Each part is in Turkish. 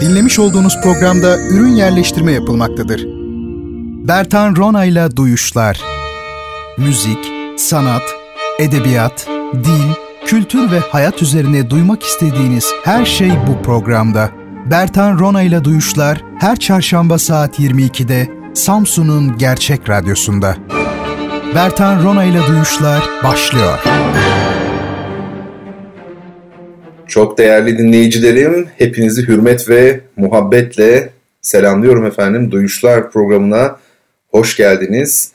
Dinlemiş olduğunuz programda ürün yerleştirme yapılmaktadır. Bertan Ronayla Duyuşlar Müzik, sanat, edebiyat, dil, kültür ve hayat üzerine duymak istediğiniz her şey bu programda. Bertan Ronayla Duyuşlar her çarşamba saat 22'de Samsun'un Gerçek Radyosu'nda. Bertan Ronayla Duyuşlar başlıyor. Çok değerli dinleyicilerim, hepinizi hürmet ve muhabbetle selamlıyorum efendim. Duyuşlar programına hoş geldiniz.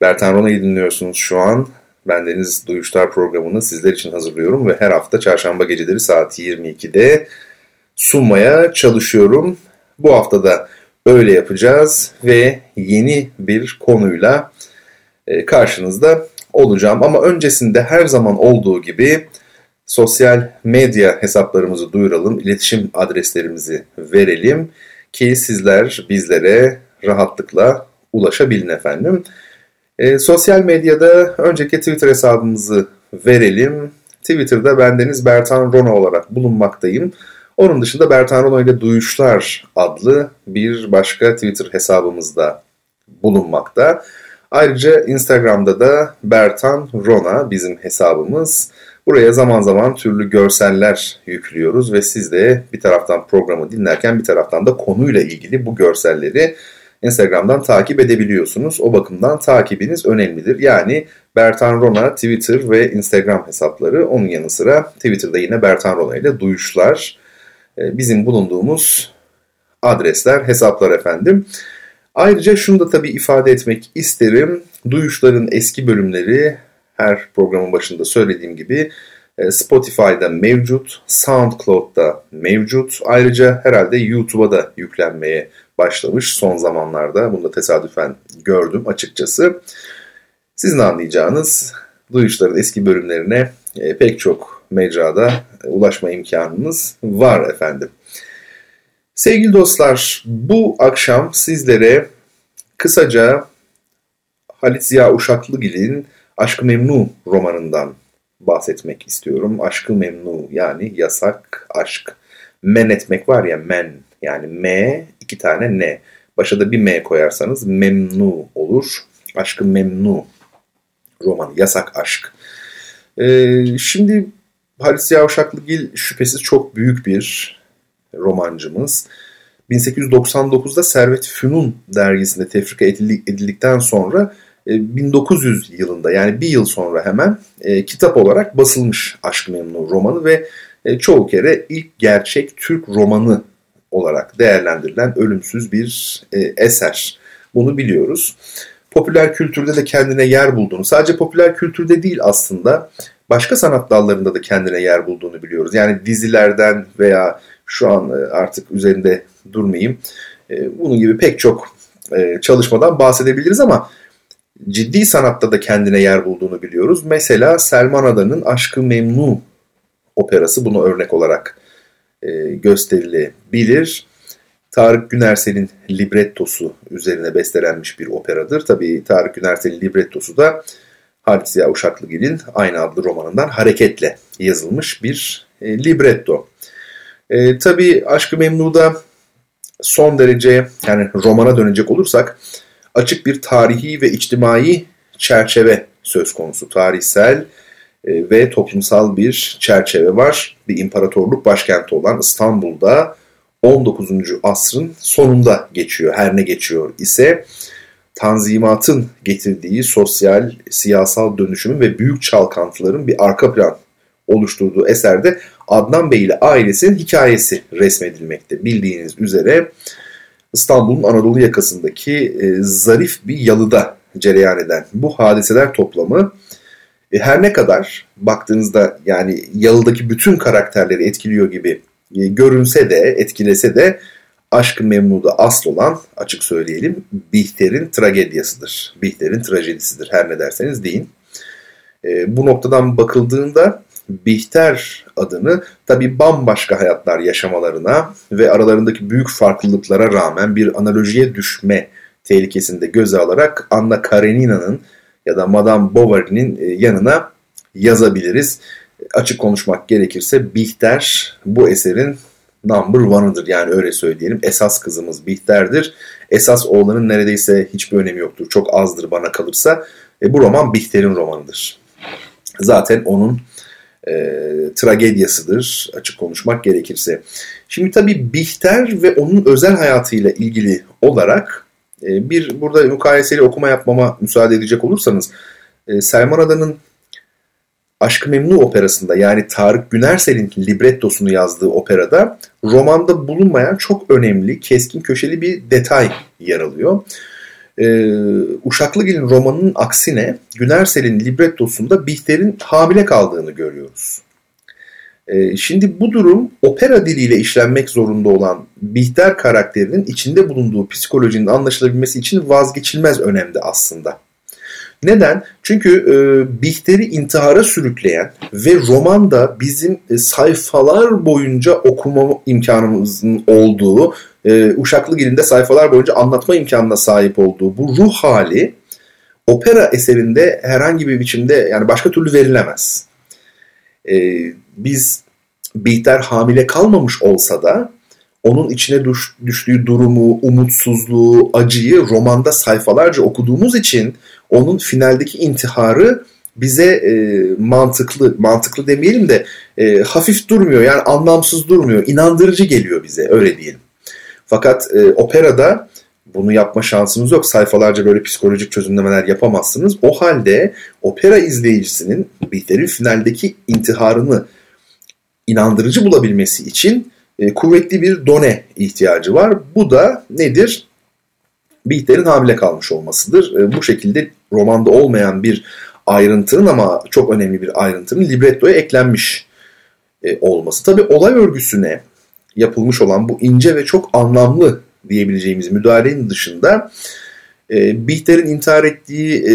Bertan Rona'yı dinliyorsunuz şu an. Ben Deniz Duyuşlar programını sizler için hazırlıyorum ve her hafta çarşamba geceleri saat 22'de sunmaya çalışıyorum. Bu hafta da öyle yapacağız ve yeni bir konuyla e, karşınızda olacağım. Ama öncesinde her zaman olduğu gibi sosyal medya hesaplarımızı duyuralım, iletişim adreslerimizi verelim ki sizler bizlere rahatlıkla ulaşabilin efendim. E, sosyal medyada önceki Twitter hesabımızı verelim. Twitter'da bendeniz Bertan Rona olarak bulunmaktayım. Onun dışında Bertan Rona ile Duyuşlar adlı bir başka Twitter hesabımızda bulunmakta. Ayrıca Instagram'da da Bertan Rona bizim hesabımız. Buraya zaman zaman türlü görseller yüklüyoruz ve siz de bir taraftan programı dinlerken bir taraftan da konuyla ilgili bu görselleri Instagram'dan takip edebiliyorsunuz. O bakımdan takibiniz önemlidir. Yani Bertan Rona Twitter ve Instagram hesapları. Onun yanı sıra Twitter'da yine Bertan Rona ile duyuşlar. Ee, bizim bulunduğumuz adresler, hesaplar efendim. Ayrıca şunu da tabii ifade etmek isterim. Duyuşların eski bölümleri her programın başında söylediğim gibi e, Spotify'da mevcut, SoundCloud'da mevcut. Ayrıca herhalde YouTube'a da yüklenmeye başlamış son zamanlarda. Bunu da tesadüfen gördüm açıkçası. Sizin anlayacağınız duyuşların eski bölümlerine e, pek çok mecrada ulaşma imkanınız var efendim. Sevgili dostlar bu akşam sizlere kısaca Halit Ziya Uşaklıgil'in Aşkı Memnu romanından bahsetmek istiyorum. Aşkı Memnu yani yasak aşk. Men etmek var ya men yani M iki tane N. Başa da bir M koyarsanız memnu olur. Aşkı Memnu romanı yasak aşk. Ee, şimdi Halis Yavşaklıgil şüphesiz çok büyük bir romancımız. 1899'da Servet Fünun dergisinde tefrika edildikten sonra 1900 e, yılında yani bir yıl sonra hemen e, kitap olarak basılmış Aşk Memnu romanı ve e, çoğu kere ilk gerçek Türk romanı olarak değerlendirilen ölümsüz bir eser. Bunu biliyoruz. Popüler kültürde de kendine yer bulduğunu, sadece popüler kültürde değil aslında başka sanat dallarında da kendine yer bulduğunu biliyoruz. Yani dizilerden veya şu an artık üzerinde durmayayım. Bunun gibi pek çok çalışmadan bahsedebiliriz ama ciddi sanatta da kendine yer bulduğunu biliyoruz. Mesela Selman Adan'ın Aşkı Memnu operası bunu örnek olarak gösterilebilir. Tarık Günersel'in librettosu üzerine bestelenmiş bir operadır. Tabii Tarık Günersel'in librettosu da Halit Ziya Uşaklıgil'in aynı adlı romanından hareketle yazılmış bir e, libretto. E, tabii Aşk-ı Memnu'da son derece yani romana dönecek olursak açık bir tarihi ve içtimai çerçeve söz konusu. Tarihsel e, ve toplumsal bir çerçeve var. Bir imparatorluk başkenti olan İstanbul'da 19. asrın sonunda geçiyor. Her ne geçiyor ise tanzimatın getirdiği sosyal, siyasal dönüşümün ve büyük çalkantıların bir arka plan oluşturduğu eserde Adnan Bey ile ailesinin hikayesi resmedilmekte. Bildiğiniz üzere İstanbul'un Anadolu yakasındaki e, zarif bir yalıda cereyan eden bu hadiseler toplamı e, her ne kadar baktığınızda yani yalıdaki bütün karakterleri etkiliyor gibi e, görünse de etkilese de Aşk-ı Memnu'da asıl olan açık söyleyelim Bihter'in tragediyasıdır. Bihter'in trajedisidir her ne derseniz deyin. E, bu noktadan bakıldığında Bihter adını tabi bambaşka hayatlar yaşamalarına ve aralarındaki büyük farklılıklara rağmen bir analojiye düşme tehlikesinde göze alarak Anna Karenina'nın ya da Madame Bovary'nin e, yanına yazabiliriz. Açık konuşmak gerekirse Bihter bu eserin number one'ıdır yani öyle söyleyelim. Esas kızımız Bihter'dir. Esas oğlanın neredeyse hiçbir önemi yoktur. Çok azdır bana kalırsa. E, bu roman Bihter'in romanıdır. Zaten onun e, tragedyasıdır açık konuşmak gerekirse. Şimdi tabii Bihter ve onun özel hayatıyla ilgili olarak e, bir burada mukayeseli okuma yapmama müsaade edecek olursanız e, Selman Adan'ın Aşkı Memnu operasında yani Tarık Günersel'in librettosunu yazdığı operada romanda bulunmayan çok önemli, keskin köşeli bir detay yer alıyor. Ee, Uşaklıgil'in romanının aksine Günersel'in librettosunda Bihter'in hamile kaldığını görüyoruz. Ee, şimdi bu durum opera diliyle işlenmek zorunda olan Bihter karakterinin içinde bulunduğu psikolojinin anlaşılabilmesi için vazgeçilmez önemde aslında. Neden? Çünkü e, Bihter'i intihara sürükleyen ve romanda bizim e, sayfalar boyunca okuma imkanımızın olduğu, e, Uşaklı Gil'inde sayfalar boyunca anlatma imkanına sahip olduğu bu ruh hali opera eserinde herhangi bir biçimde yani başka türlü verilemez. E, biz Bihter hamile kalmamış olsa da onun içine düş, düştüğü durumu, umutsuzluğu, acıyı romanda sayfalarca okuduğumuz için onun finaldeki intiharı bize e, mantıklı, mantıklı demeyelim de e, hafif durmuyor yani anlamsız durmuyor, inandırıcı geliyor bize öyle diyelim. Fakat e, operada bunu yapma şansınız yok. Sayfalarca böyle psikolojik çözümlemeler yapamazsınız. O halde opera izleyicisinin Bihter'in finaldeki intiharını inandırıcı bulabilmesi için e, kuvvetli bir done ihtiyacı var. Bu da nedir? Bihter'in hamile kalmış olmasıdır. E, bu şekilde romanda olmayan bir ayrıntının ama çok önemli bir ayrıntının librettoya eklenmiş e, olması. Tabi olay örgüsüne yapılmış olan bu ince ve çok anlamlı diyebileceğimiz müdahalenin dışında e, Bihter'in intihar ettiği e,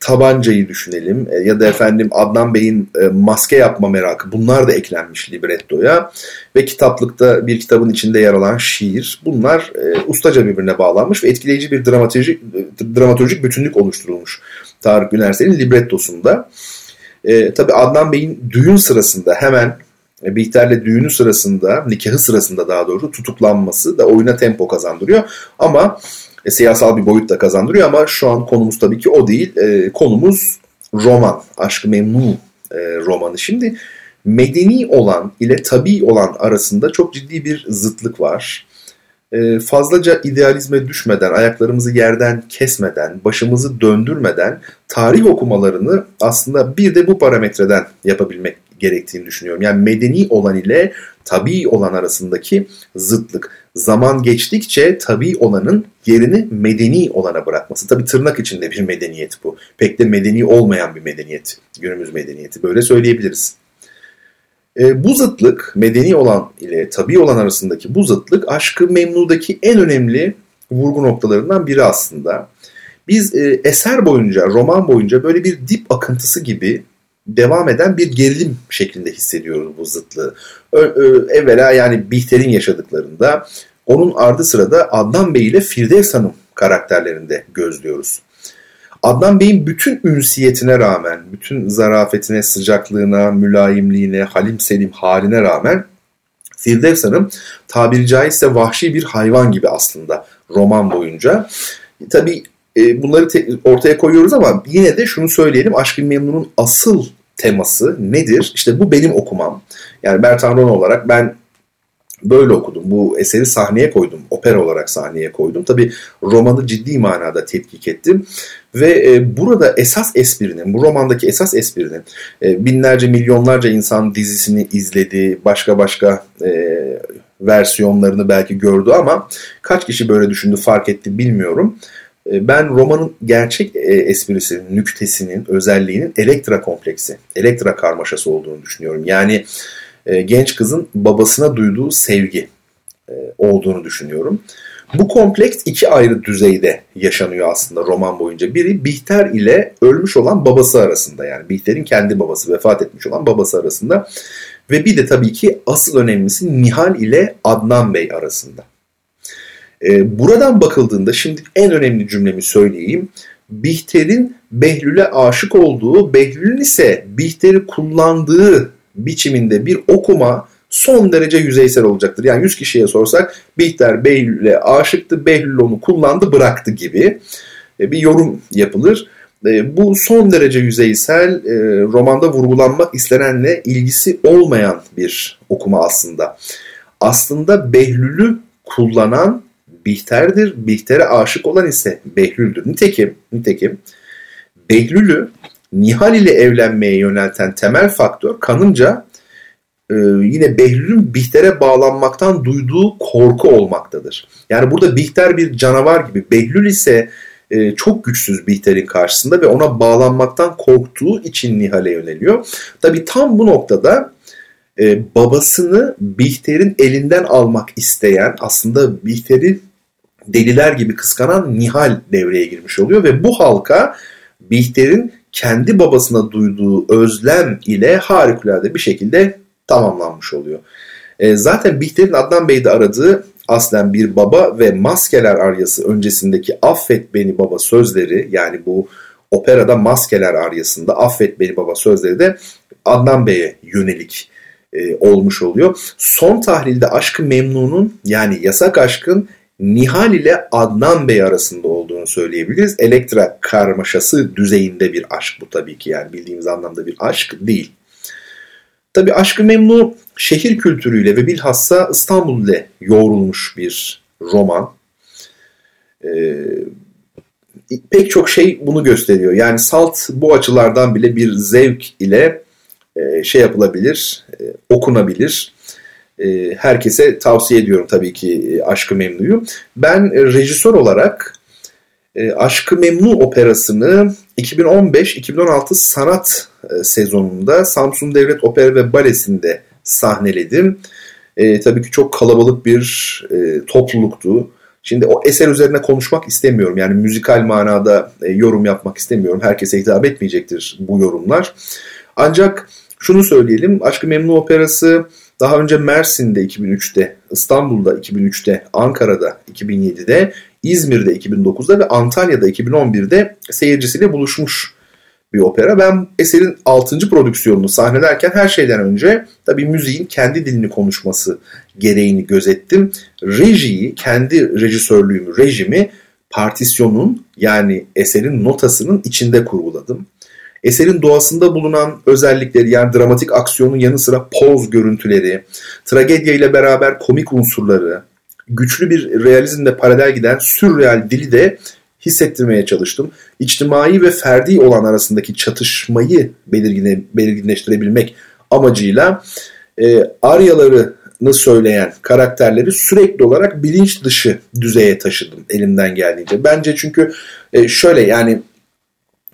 tabancayı düşünelim e, ya da efendim Adnan Bey'in e, maske yapma merakı bunlar da eklenmiş librettoya ve kitaplıkta bir kitabın içinde yer alan şiir bunlar e, ustaca birbirine bağlanmış ve etkileyici bir dramatolojik, dramatolojik bütünlük oluşturulmuş Tarık Günersel'in librettosunda. E, tabii Adnan Bey'in düğün sırasında hemen Bihter'le düğünü sırasında, nikahı sırasında daha doğrusu tutuklanması da oyuna tempo kazandırıyor. Ama e, siyasal bir boyut da kazandırıyor ama şu an konumuz tabii ki o değil. E, konumuz roman, Aşkı Memnu e, romanı. Şimdi medeni olan ile tabi olan arasında çok ciddi bir zıtlık var. E, fazlaca idealizme düşmeden, ayaklarımızı yerden kesmeden, başımızı döndürmeden tarih okumalarını aslında bir de bu parametreden yapabilmek gerektiğini düşünüyorum. Yani medeni olan ile tabi olan arasındaki zıtlık. Zaman geçtikçe tabi olanın yerini medeni olana bırakması. Tabi tırnak içinde bir medeniyet bu. Pek de medeni olmayan bir medeniyet. Günümüz medeniyeti. Böyle söyleyebiliriz. E, bu zıtlık medeni olan ile tabi olan arasındaki bu zıtlık aşkı memnudaki en önemli vurgu noktalarından biri aslında. Biz e, eser boyunca, roman boyunca böyle bir dip akıntısı gibi devam eden bir gerilim şeklinde hissediyoruz bu zıtlığı. Evvela yani Bihter'in yaşadıklarında onun ardı sırada Adnan Bey ile Firdevs Hanım karakterlerinde gözlüyoruz. Adnan Bey'in bütün ünsiyetine rağmen, bütün zarafetine, sıcaklığına, mülayimliğine, halim selim haline rağmen Firdevs Hanım tabiri caizse vahşi bir hayvan gibi aslında roman boyunca. Tabii e, bunları ortaya koyuyoruz ama yine de şunu söyleyelim. Aşkın Memnun'un asıl teması nedir? İşte bu benim okumam. Yani Bertan Rona olarak ben böyle okudum. Bu eseri sahneye koydum. Opera olarak sahneye koydum. Tabi romanı ciddi manada tetkik ettim. Ve e, burada esas esprinin, bu romandaki esas esprinin e, binlerce milyonlarca insan dizisini izledi. Başka başka e, versiyonlarını belki gördü ama kaç kişi böyle düşündü fark etti bilmiyorum. E, ben romanın gerçek e, esprisinin, nüktesinin, özelliğinin Elektra kompleksi, Elektra karmaşası olduğunu düşünüyorum. Yani e, genç kızın babasına duyduğu sevgi olduğunu düşünüyorum. Bu kompleks iki ayrı düzeyde yaşanıyor aslında roman boyunca. Biri Bihter ile ölmüş olan babası arasında yani Bihter'in kendi babası vefat etmiş olan babası arasında. Ve bir de tabii ki asıl önemlisi Nihal ile Adnan Bey arasında. E, buradan bakıldığında şimdi en önemli cümlemi söyleyeyim. Bihter'in Behlül'e aşık olduğu, Behlül'ün ise Bihter'i kullandığı biçiminde bir okuma son derece yüzeysel olacaktır. Yani 100 kişiye sorsak Bihter Behlül'e aşıktı, Behlül onu kullandı bıraktı gibi e, bir yorum yapılır. E, bu son derece yüzeysel e, romanda vurgulanmak istenenle ilgisi olmayan bir okuma aslında. Aslında Behlül'ü kullanan Bihter'dir. Bihter'e aşık olan ise Behlül'dür. Nitekim, nitekim Behlül'ü Nihal ile evlenmeye yönelten temel faktör kanımca e, yine Behlül'ün Bihter'e bağlanmaktan duyduğu korku olmaktadır. Yani burada Bihter bir canavar gibi, Behlül ise e, çok güçsüz Bihter'in karşısında ve ona bağlanmaktan korktuğu için Nihal'e yöneliyor. Tabi tam bu noktada e, babasını Bihter'in elinden almak isteyen aslında Bihter'i deliler gibi kıskanan Nihal devreye girmiş oluyor ve bu halka Bihter'in kendi babasına duyduğu özlem ile harikulade bir şekilde tamamlanmış oluyor. E, zaten Bihter'in Adnan Bey'de aradığı aslen bir baba ve maskeler aryası öncesindeki affet beni baba sözleri yani bu operada maskeler aryasında affet beni baba sözleri de Adnan Bey'e yönelik e, olmuş oluyor. Son tahlilde Aşkı Memnun'un yani yasak aşkın Nihal ile Adnan Bey arasında olduğunu söyleyebiliriz. Elektra karmaşası düzeyinde bir aşk bu tabii ki yani bildiğimiz anlamda bir aşk değil. Tabii Aşkı Memnu şehir kültürüyle ve bilhassa İstanbul ile yoğrulmuş bir roman. Ee, pek çok şey bunu gösteriyor. Yani salt bu açılardan bile bir zevk ile e, şey yapılabilir, e, okunabilir. E, herkese tavsiye ediyorum tabii ki e, Aşkı Memnu'yu. Ben e, rejisör olarak e, Aşkı Memnu operasını 2015-2016 sanat e, sezonunda Samsun Devlet Opera ve Balesi'nde sahneledim. E, tabii ki çok kalabalık bir e, topluluktu. Şimdi o eser üzerine konuşmak istemiyorum. Yani müzikal manada e, yorum yapmak istemiyorum. Herkese hitap etmeyecektir bu yorumlar. Ancak şunu söyleyelim. Aşkı Memnu Operası daha önce Mersin'de 2003'te, İstanbul'da 2003'te, Ankara'da 2007'de, İzmir'de 2009'da ve Antalya'da 2011'de seyircisiyle buluşmuş bir opera. Ben eserin 6. prodüksiyonunu sahnelerken her şeyden önce tabii müziğin kendi dilini konuşması gereğini gözettim. Rejiyi, kendi rejisörlüğümü, rejimi partisyonun yani eserin notasının içinde kurguladım. Eserin doğasında bulunan özellikleri yani dramatik aksiyonun yanı sıra poz görüntüleri, tragedya ile beraber komik unsurları, güçlü bir realizmle paralel giden sürreal dili de hissettirmeye çalıştım. İçtimai ve ferdi olan arasındaki çatışmayı belirgine, belirginleştirebilmek amacıyla e, aryalarını söyleyen karakterleri sürekli olarak bilinç dışı düzeye taşıdım elimden geldiğince. Bence çünkü e, şöyle yani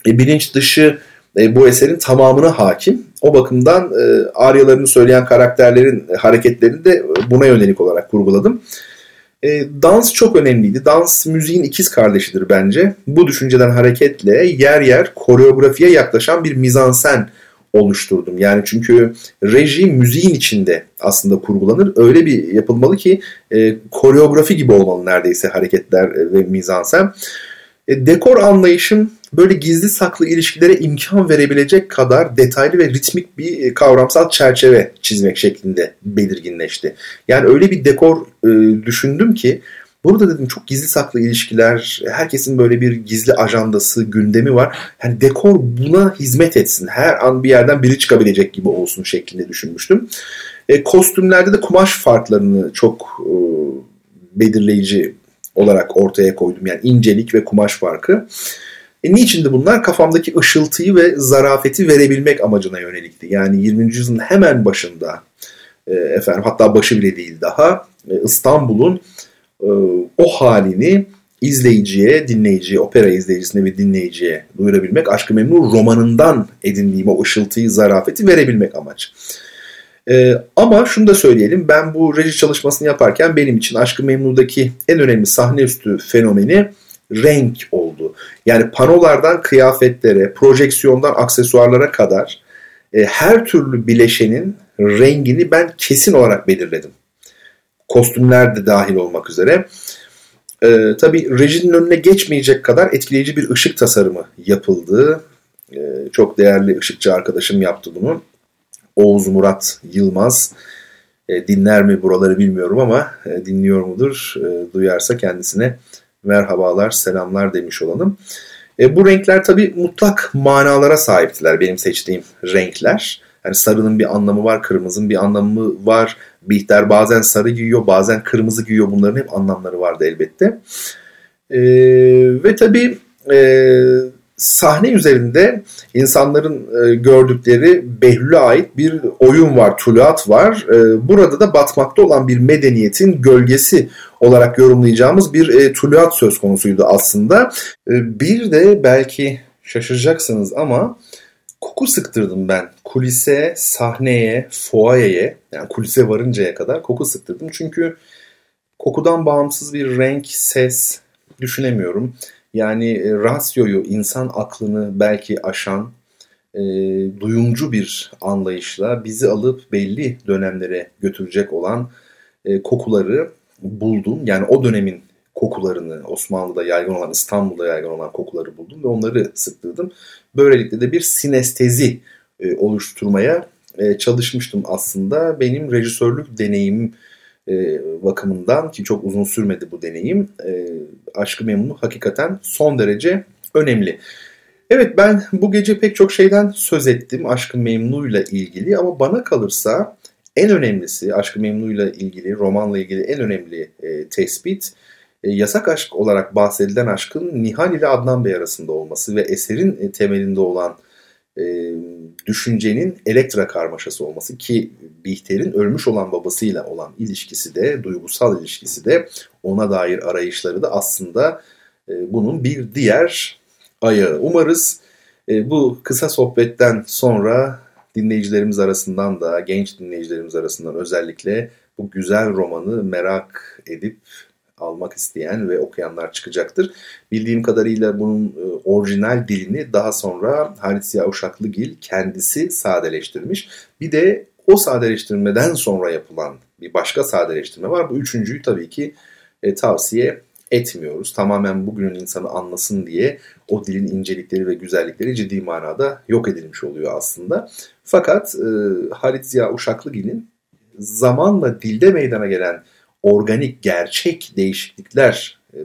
e, bilinç dışı e, bu eserin tamamına hakim. O bakımdan e, aryalarını söyleyen karakterlerin hareketlerini de buna yönelik olarak kurguladım. E, dans çok önemliydi. Dans müziğin ikiz kardeşidir bence. Bu düşünceden hareketle yer yer koreografiye yaklaşan bir mizansen oluşturdum. Yani çünkü reji müziğin içinde aslında kurgulanır. Öyle bir yapılmalı ki e, koreografi gibi olmalı neredeyse hareketler ve mizansen. E, dekor anlayışım böyle gizli saklı ilişkilere imkan verebilecek kadar detaylı ve ritmik bir e, kavramsal çerçeve çizmek şeklinde belirginleşti. Yani öyle bir dekor e, düşündüm ki burada dedim çok gizli saklı ilişkiler, herkesin böyle bir gizli ajandası, gündemi var. Yani dekor buna hizmet etsin. Her an bir yerden biri çıkabilecek gibi olsun şeklinde düşünmüştüm. E, kostümlerde de kumaş farklarını çok e, belirleyici olarak ortaya koydum. Yani incelik ve kumaş farkı. E niçindi bunlar? Kafamdaki ışıltıyı ve zarafeti verebilmek amacına yönelikti. Yani 20. yüzyılın hemen başında e, efendim hatta başı bile değil daha e, İstanbul'un e, o halini izleyiciye, dinleyiciye, opera izleyicisine ve dinleyiciye duyurabilmek, Aşkı Memnu romanından edindiğim o ışıltıyı, zarafeti verebilmek amaç. Ee, ama şunu da söyleyelim, ben bu reji çalışmasını yaparken benim için Aşkı Memnu'daki en önemli sahne üstü fenomeni renk oldu. Yani panolardan kıyafetlere, projeksiyondan aksesuarlara kadar e, her türlü bileşenin rengini ben kesin olarak belirledim. Kostümler de dahil olmak üzere. E, tabii rejinin önüne geçmeyecek kadar etkileyici bir ışık tasarımı yapıldı. E, çok değerli ışıkçı arkadaşım yaptı bunu. Oğuz Murat Yılmaz E, dinler mi buraları bilmiyorum ama e, dinliyor mudur? E, duyarsa kendisine merhabalar, selamlar demiş olalım. Bu renkler tabii mutlak manalara sahiptiler benim seçtiğim renkler. Yani sarının bir anlamı var, kırmızının bir anlamı var. Bihter bazen sarı giyiyor, bazen kırmızı giyiyor. Bunların hep anlamları vardı elbette. E, ve tabii e, sahne üzerinde insanların e, gördükleri Behlül'e ait bir oyun var, tuluat var. E, burada da batmakta olan bir medeniyetin gölgesi olarak yorumlayacağımız bir e, tuluat söz konusuydu aslında. E, bir de belki şaşıracaksınız ama koku sıktırdım ben kulise, sahneye, foayeye yani kulise varıncaya kadar koku sıktırdım. Çünkü kokudan bağımsız bir renk, ses düşünemiyorum. Yani e, rasyoyu, insan aklını belki aşan, e, duyumcu bir anlayışla bizi alıp belli dönemlere götürecek olan e, kokuları buldum. Yani o dönemin kokularını, Osmanlı'da yaygın olan, İstanbul'da yaygın olan kokuları buldum ve onları sıktırdım. Böylelikle de bir sinestezi e, oluşturmaya e, çalışmıştım aslında. Benim rejisörlük deneyimim e, bakımından ki çok uzun sürmedi bu deneyim. E, Aşkı Memnu hakikaten son derece önemli. Evet ben bu gece pek çok şeyden söz ettim Aşkı Memnu ilgili ama bana kalırsa en önemlisi Aşkı Memnu ile ilgili, romanla ilgili en önemli e, tespit e, yasak aşk olarak bahsedilen aşkın Nihal ile Adnan Bey arasında olması ve eserin e, temelinde olan e, düşüncenin elektra karmaşası olması ki Bihter'in ölmüş olan babasıyla olan ilişkisi de, duygusal ilişkisi de ona dair arayışları da aslında e, bunun bir diğer ayağı. Umarız e, bu kısa sohbetten sonra dinleyicilerimiz arasından da, genç dinleyicilerimiz arasından özellikle bu güzel romanı merak edip almak isteyen ve okuyanlar çıkacaktır. Bildiğim kadarıyla bunun e, orijinal dilini daha sonra Halit Ziya Uşaklıgil kendisi sadeleştirmiş. Bir de o sadeleştirmeden sonra yapılan bir başka sadeleştirme var. Bu üçüncüyü tabii ki e, tavsiye etmiyoruz. Tamamen bugünün insanı anlasın diye o dilin incelikleri ve güzellikleri ciddi manada yok edilmiş oluyor aslında. Fakat e, Halit Ziya Uşaklıgil'in zamanla dilde meydana gelen organik, gerçek değişiklikler e,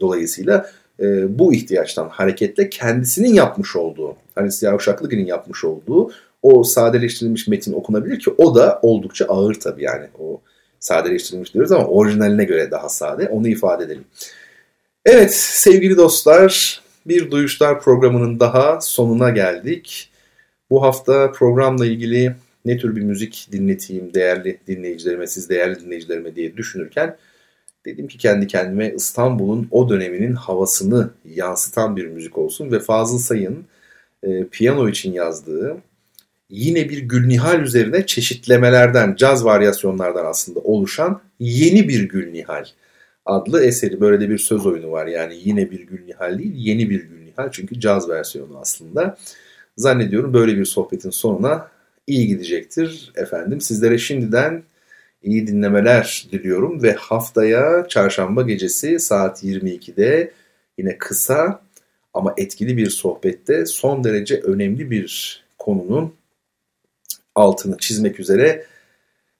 dolayısıyla e, bu ihtiyaçtan hareketle kendisinin yapmış olduğu, hani Siyah Uşaklıgil'in yapmış olduğu o sadeleştirilmiş metin okunabilir ki o da oldukça ağır tabii yani. O sadeleştirilmiş diyoruz ama orijinaline göre daha sade. Onu ifade edelim. Evet sevgili dostlar bir Duyuşlar programının daha sonuna geldik. Bu hafta programla ilgili ne tür bir müzik dinleteyim değerli dinleyicilerime, siz değerli dinleyicilerime diye düşünürken dedim ki kendi kendime İstanbul'un o döneminin havasını yansıtan bir müzik olsun ve Fazıl Say'ın e, piyano için yazdığı yine bir Gülnihal üzerine çeşitlemelerden, caz varyasyonlardan aslında oluşan yeni bir Gülnihal adlı eseri. Böyle de bir söz oyunu var yani yine bir Gülnihal değil yeni bir Gülnihal çünkü caz versiyonu aslında. Zannediyorum böyle bir sohbetin sonuna iyi gidecektir efendim. Sizlere şimdiden iyi dinlemeler diliyorum ve haftaya çarşamba gecesi saat 22'de yine kısa ama etkili bir sohbette son derece önemli bir konunun altını çizmek üzere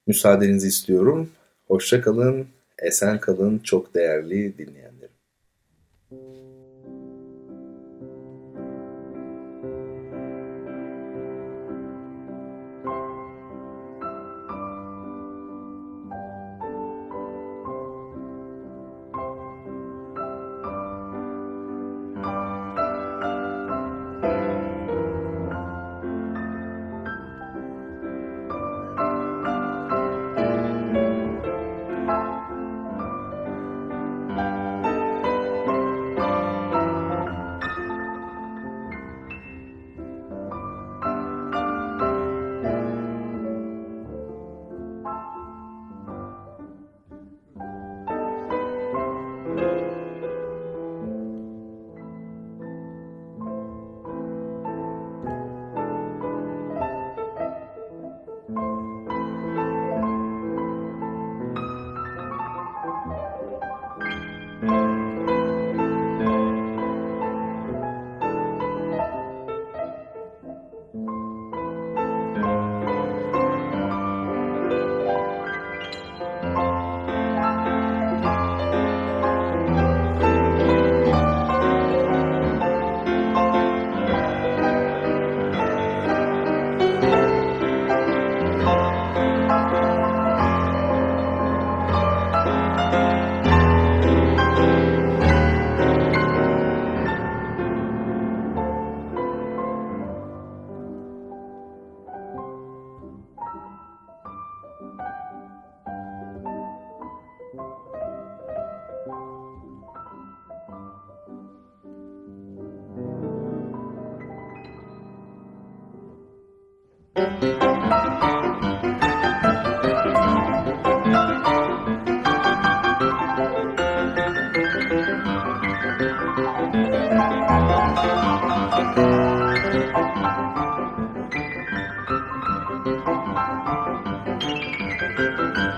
müsaadenizi istiyorum. Hoşça kalın, esen kalın çok değerli dinleyenlerim.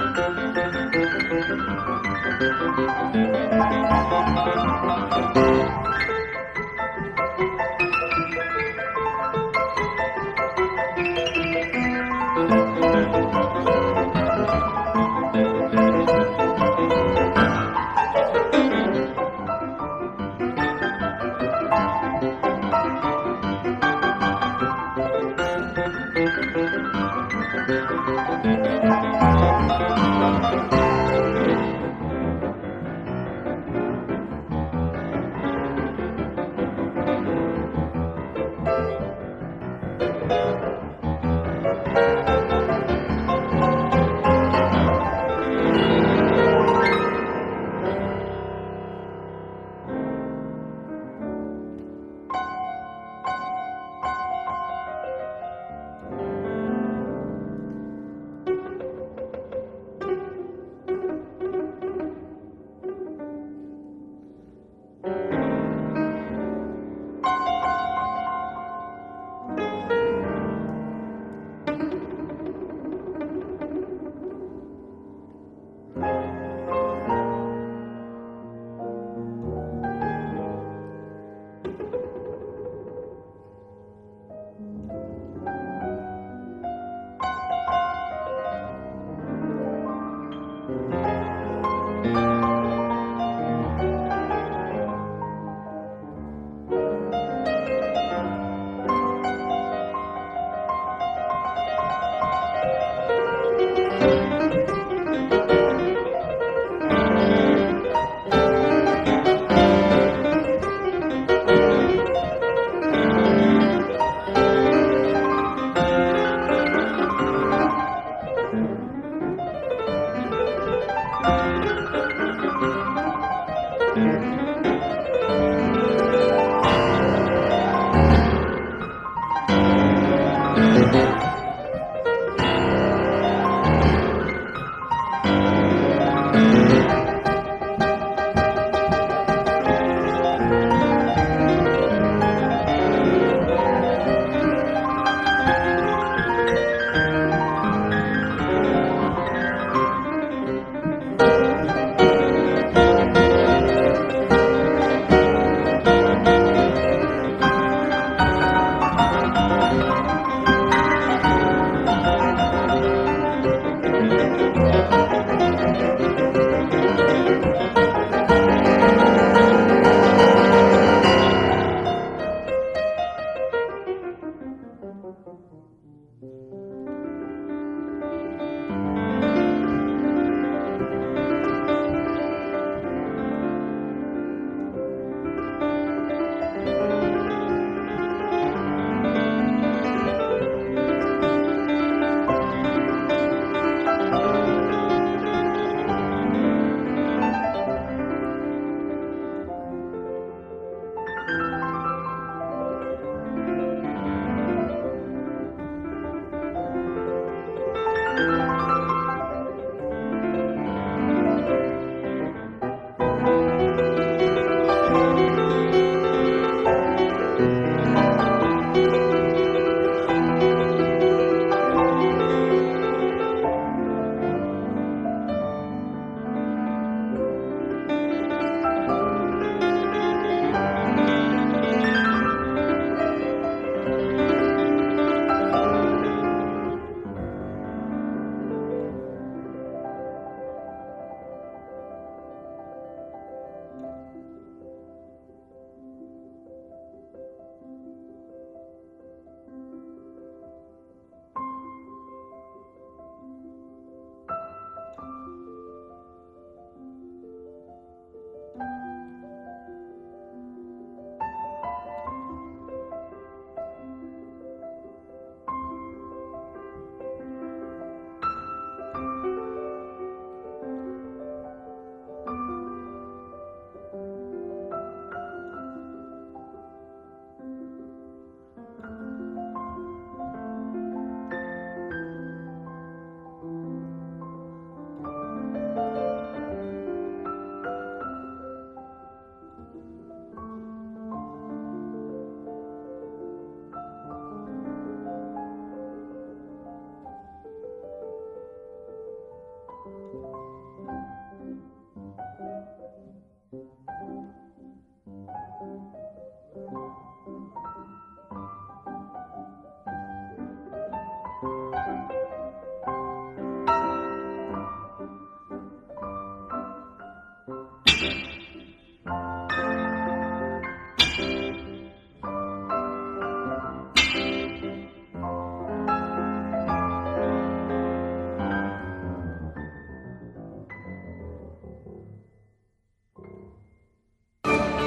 Thank you.